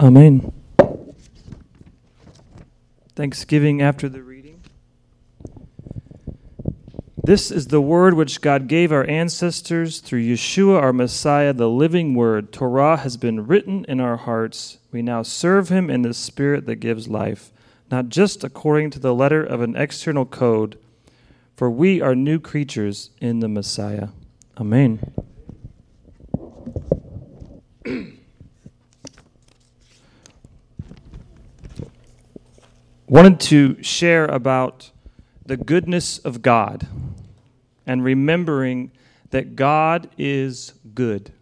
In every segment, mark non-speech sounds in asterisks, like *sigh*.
Amen. Thanksgiving after the reading. This is the word which God gave our ancestors through Yeshua, our Messiah, the living word. Torah has been written in our hearts. We now serve him in the spirit that gives life, not just according to the letter of an external code, for we are new creatures in the Messiah. Amen. Wanted to share about the goodness of God and remembering that God is good.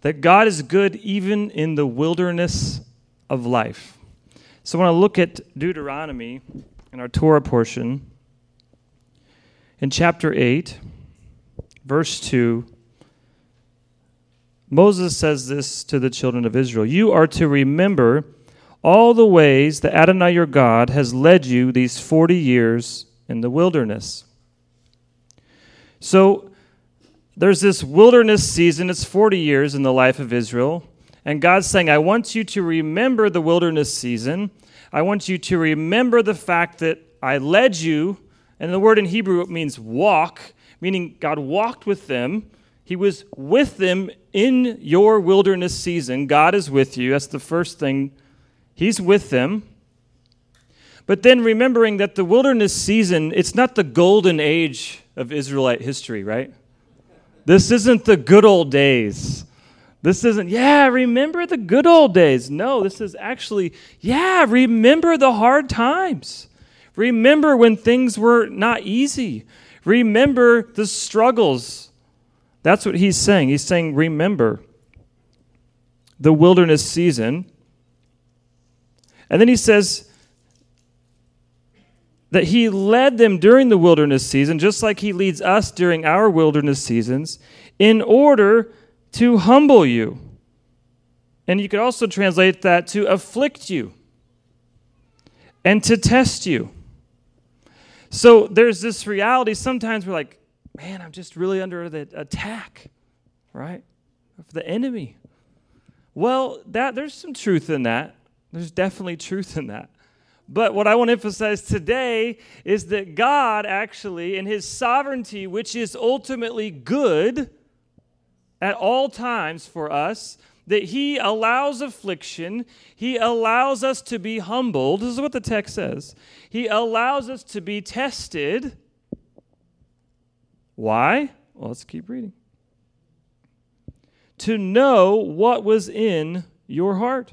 That God is good even in the wilderness of life. So, when I look at Deuteronomy in our Torah portion, in chapter 8, verse 2, Moses says this to the children of Israel You are to remember all the ways that Adonai your God has led you these 40 years in the wilderness. So there's this wilderness season, it's 40 years in the life of Israel. And God's saying, I want you to remember the wilderness season. I want you to remember the fact that I led you. And the word in Hebrew means walk, meaning God walked with them. He was with them in your wilderness season. God is with you. That's the first thing He's with them. But then remembering that the wilderness season, it's not the golden age of Israelite history, right? This isn't the good old days. This isn't, yeah, remember the good old days. No, this is actually, yeah, remember the hard times. Remember when things were not easy. Remember the struggles. That's what he's saying. He's saying, remember the wilderness season and then he says that he led them during the wilderness season, just like he leads us during our wilderness seasons, in order to humble you. And you could also translate that to afflict you and to test you. So there's this reality. Sometimes we're like, man, I'm just really under the attack, right? Of the enemy. Well, that there's some truth in that. There's definitely truth in that. But what I want to emphasize today is that God actually, in His sovereignty, which is ultimately good at all times for us, that He allows affliction, He allows us to be humbled. This is what the text says. He allows us to be tested. Why? Well, let's keep reading. To know what was in your heart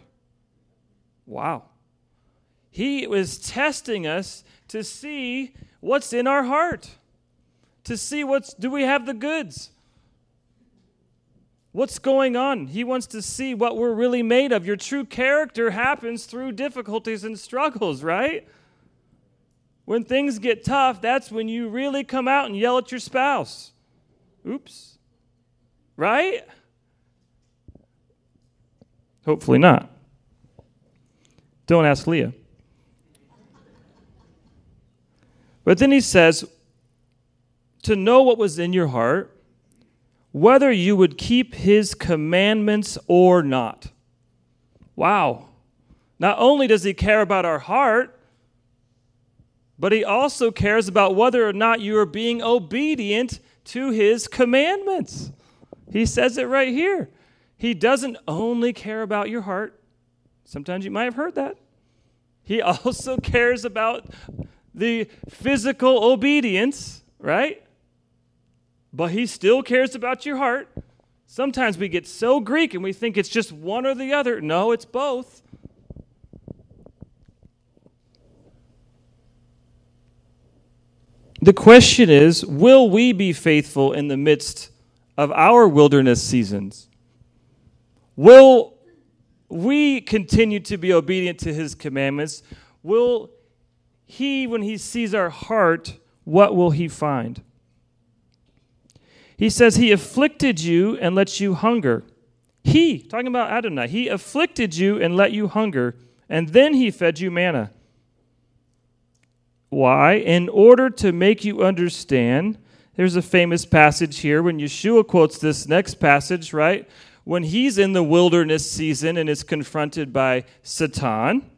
Wow. He was testing us to see what's in our heart, to see what's, do we have the goods? What's going on? He wants to see what we're really made of. Your true character happens through difficulties and struggles, right? When things get tough, that's when you really come out and yell at your spouse. Oops. Right? Hopefully not. Don't ask Leah. But then he says, to know what was in your heart, whether you would keep his commandments or not. Wow. Not only does he care about our heart, but he also cares about whether or not you are being obedient to his commandments. He says it right here. He doesn't only care about your heart, Sometimes you might have heard that. He *laughs* also cares about the physical obedience, right? But he still cares about your heart. Sometimes we get so Greek and we think it's just one or the other. No, it's both. The question is will we be faithful in the midst of our wilderness seasons? Will we continue to be obedient to his commandments, will he, when he sees our heart, what will he find? He says, He afflicted you and let you hunger. He, talking about Adonai, He afflicted you and let you hunger, and then He fed you manna. Why? In order to make you understand. There's a famous passage here when Yeshua quotes this next passage, right? When he's in the wilderness season and is confronted by Satan.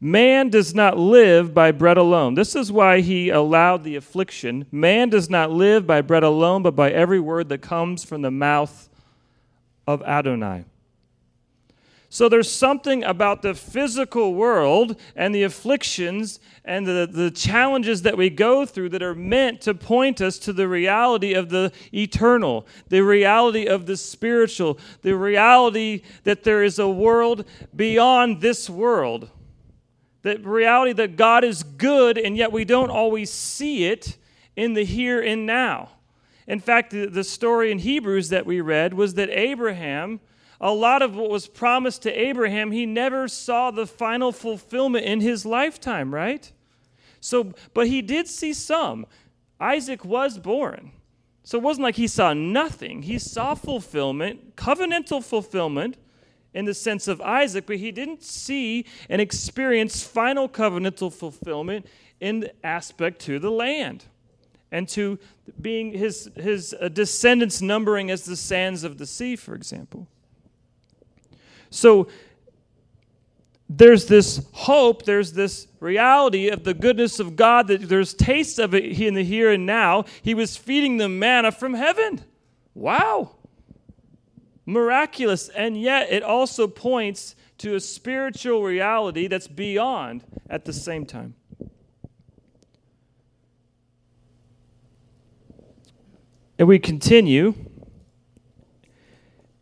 Man does not live by bread alone. This is why he allowed the affliction. Man does not live by bread alone, but by every word that comes from the mouth of Adonai. So there's something about the physical world and the afflictions and the, the challenges that we go through that are meant to point us to the reality of the eternal, the reality of the spiritual, the reality that there is a world beyond this world. The reality that God is good and yet we don't always see it in the here and now. In fact, the, the story in Hebrews that we read was that Abraham a lot of what was promised to Abraham, he never saw the final fulfillment in his lifetime, right? So, but he did see some. Isaac was born. So it wasn't like he saw nothing. He saw fulfillment, covenantal fulfillment in the sense of Isaac, but he didn't see and experience final covenantal fulfillment in aspect to the land and to being his, his uh, descendants numbering as the sands of the sea, for example. So there's this hope, there's this reality of the goodness of God, that there's taste of it in the here and now. He was feeding them manna from heaven. Wow. Miraculous. And yet it also points to a spiritual reality that's beyond at the same time. And we continue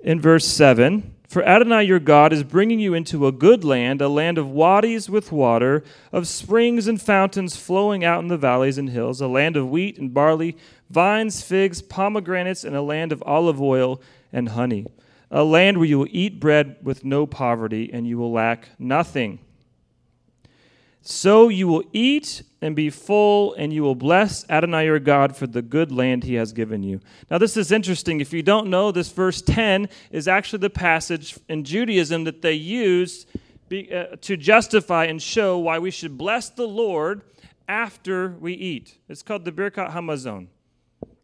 in verse 7. For Adonai your God is bringing you into a good land, a land of wadis with water, of springs and fountains flowing out in the valleys and hills, a land of wheat and barley, vines, figs, pomegranates, and a land of olive oil and honey. A land where you will eat bread with no poverty, and you will lack nothing. So you will eat and be full, and you will bless Adonai your God for the good land he has given you. Now, this is interesting. If you don't know, this verse 10 is actually the passage in Judaism that they use uh, to justify and show why we should bless the Lord after we eat. It's called the Birkat Hamazon.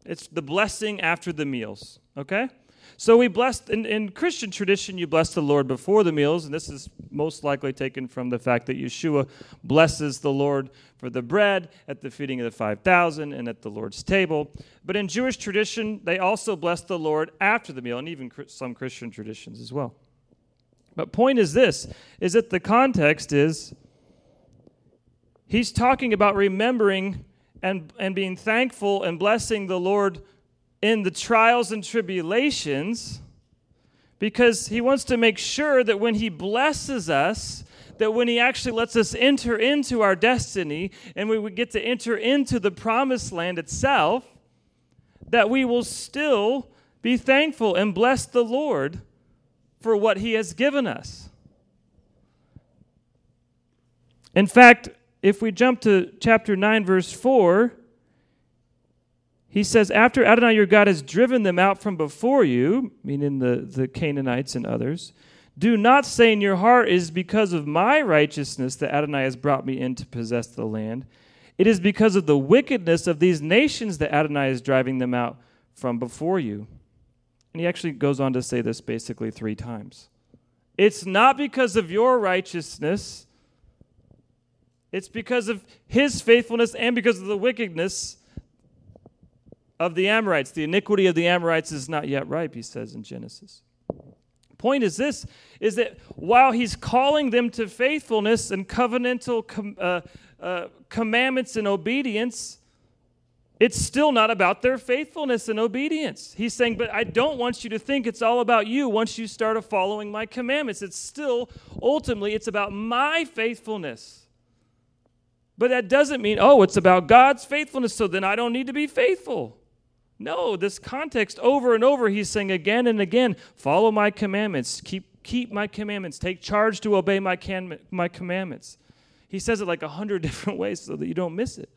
It's the blessing after the meals, okay? So we blessed, in, in Christian tradition, you bless the Lord before the meals, and this is most likely taken from the fact that Yeshua blesses the Lord for the bread at the feeding of the 5,000 and at the Lord's table. But in Jewish tradition, they also bless the Lord after the meal, and even some Christian traditions as well. But point is this, is that the context is he's talking about remembering and, and being thankful and blessing the Lord in the trials and tribulations because he wants to make sure that when he blesses us, that when he actually lets us enter into our destiny and we would get to enter into the promised land itself, that we will still be thankful and bless the Lord for what he has given us. In fact, if we jump to chapter 9, verse 4, he says, After Adonai your God has driven them out from before you, meaning the, the Canaanites and others, do not say in your heart, It is because of my righteousness that Adonai has brought me in to possess the land. It is because of the wickedness of these nations that Adonai is driving them out from before you. And he actually goes on to say this basically three times. It's not because of your righteousness, it's because of his faithfulness and because of the wickedness of the Amorites. The iniquity of the Amorites is not yet ripe, he says in Genesis. Point is this is that while he's calling them to faithfulness and covenantal com- uh, uh, commandments and obedience, it's still not about their faithfulness and obedience. He's saying, But I don't want you to think it's all about you once you start following my commandments. It's still, ultimately, it's about my faithfulness. But that doesn't mean, oh, it's about God's faithfulness, so then I don't need to be faithful. No, this context over and over, he's saying again and again follow my commandments, keep, keep my commandments, take charge to obey my, can, my commandments. He says it like a hundred *laughs* different ways so that you don't miss it.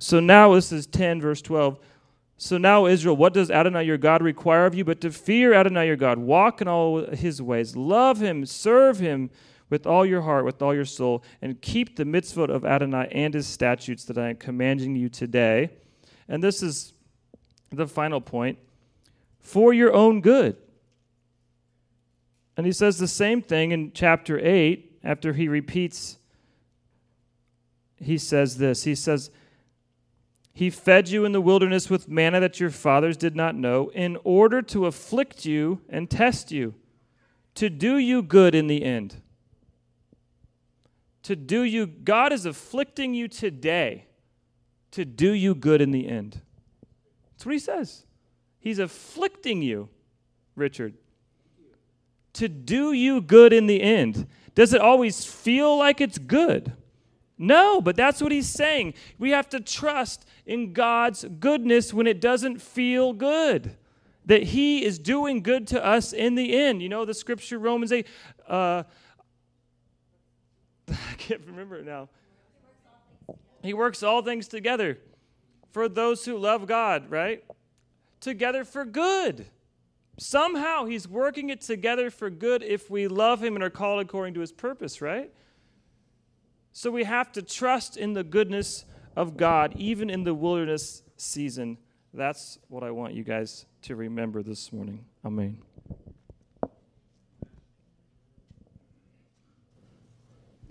So now, this is 10, verse 12. So now, Israel, what does Adonai your God require of you but to fear Adonai your God, walk in all his ways, love him, serve him with all your heart, with all your soul, and keep the mitzvot of Adonai and his statutes that I am commanding you today. And this is the final point. for your own good. And he says the same thing in chapter 8 after he repeats. He says this He says, He fed you in the wilderness with manna that your fathers did not know, in order to afflict you and test you, to do you good in the end. To do you, God is afflicting you today to do you good in the end. That's what he says. He's afflicting you, Richard, to do you good in the end. Does it always feel like it's good? No, but that's what he's saying. We have to trust in God's goodness when it doesn't feel good. That he is doing good to us in the end. You know, the scripture, Romans 8, uh, *laughs* I can't remember it now. He works all things together for those who love God, right? together for good. Somehow he's working it together for good if we love him and are called according to his purpose, right? So we have to trust in the goodness of God, even in the wilderness season. That's what I want you guys to remember this morning. Amen.